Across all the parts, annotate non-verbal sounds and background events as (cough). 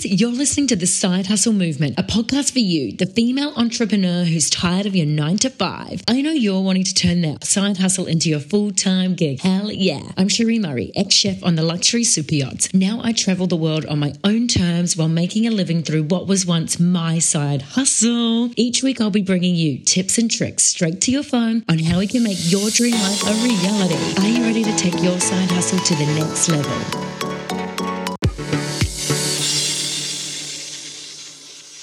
you're listening to The Side Hustle Movement, a podcast for you, the female entrepreneur who's tired of your nine to five. I know you're wanting to turn that side hustle into your full time gig. Hell yeah. I'm Cherie Murray, ex chef on the luxury super yachts. Now I travel the world on my own terms while making a living through what was once my side hustle. Each week, I'll be bringing you tips and tricks straight to your phone on how we can make your dream life a reality. Are you ready to take your side hustle to the next level?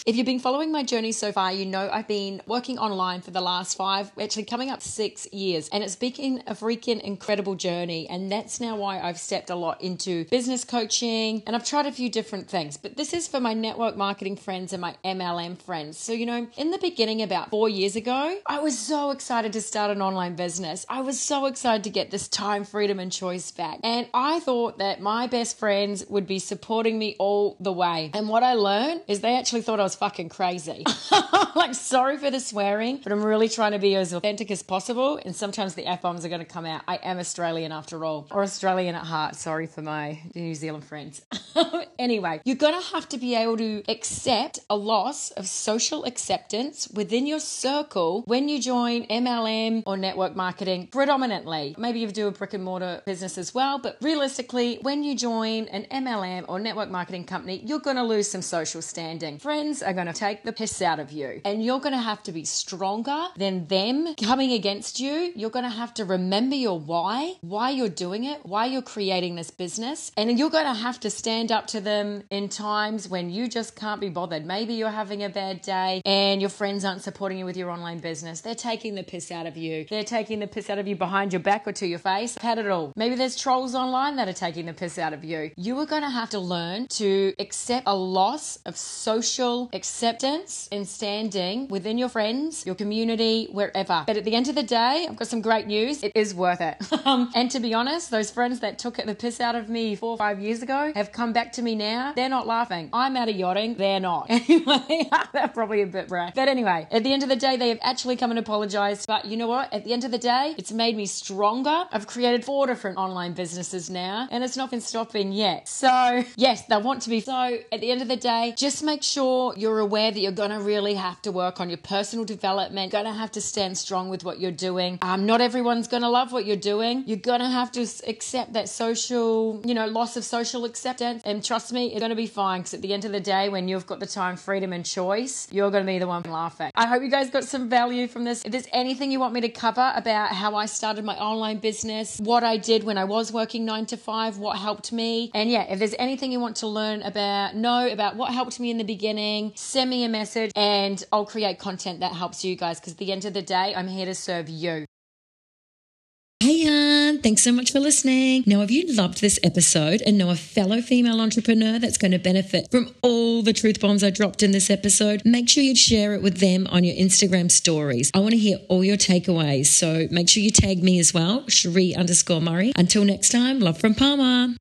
If you've been following my journey so far, you know I've been working online for the last five, actually coming up six years, and it's been a freaking incredible journey. And that's now why I've stepped a lot into business coaching and I've tried a few different things. But this is for my network marketing friends and my MLM friends. So, you know, in the beginning, about four years ago, I was so excited to start an online business. I was so excited to get this time, freedom, and choice back. And I thought that my best friends would be supporting me all the way. And what I learned is they actually thought I was fucking crazy. (laughs) like, sorry for the swearing, but I'm really trying to be as authentic as possible. And sometimes the F bombs are going to come out. I am Australian after all, or Australian at heart. Sorry for my New Zealand friends. (laughs) anyway, you're going to have to be able to accept a loss of social acceptance within your circle when you join MLM or network marketing predominantly. Maybe you do a brick and mortar business as well, but realistically, when you join an MLM or network marketing company, you're going to lose some social standing. Friends are going to take the piss out of you. And you're going to have to be stronger than them coming against you. You're going to have to remember your why, why you're doing it, why you're creating this business. And you're going to have to stand up to them in times when you just can't be bothered. Maybe you're having a bad day and your friends aren't supporting you with your online business. They're taking the piss out of you. They're taking the piss out of you behind your back or to your face. I've had it all. Maybe there's trolls online that are taking the piss out of you. You are going to have to learn to accept a loss of social acceptance and standing within your friends, your community, wherever. But at the end of the day, I've got some great news. It is worth it. (laughs) um, and to be honest, those friends that took the piss out of me four or five years ago have come back to me now. They're not laughing. I'm out of yachting. They're not. (laughs) Anyway, (laughs) that's probably a bit brash. But anyway, at the end of the day, they have actually come and apologized. But you know what? At the end of the day, it's made me stronger. I've created four different online businesses now, and it's not been stopping yet. So, yes, they want to be. So, at the end of the day, just make sure you're you're aware that you're going to really have to work on your personal development, going to have to stand strong with what you're doing. Um, not everyone's going to love what you're doing. You're going to have to accept that social, you know, loss of social acceptance. And trust me, it's going to be fine because at the end of the day, when you've got the time, freedom, and choice, you're going to be the one laughing. I hope you guys got some value from this. If there's anything you want me to cover about how I started my online business, what I did when I was working nine to five, what helped me, and yeah, if there's anything you want to learn about, know about what helped me in the beginning, send me a message and I'll create content that helps you guys because at the end of the day, I'm here to serve you. Hey, hon, thanks so much for listening. Now, if you loved this episode and know a fellow female entrepreneur that's going to benefit from all the truth bombs I dropped in this episode, make sure you share it with them on your Instagram stories. I want to hear all your takeaways. So make sure you tag me as well, Cherie underscore Murray. Until next time, love from Palma.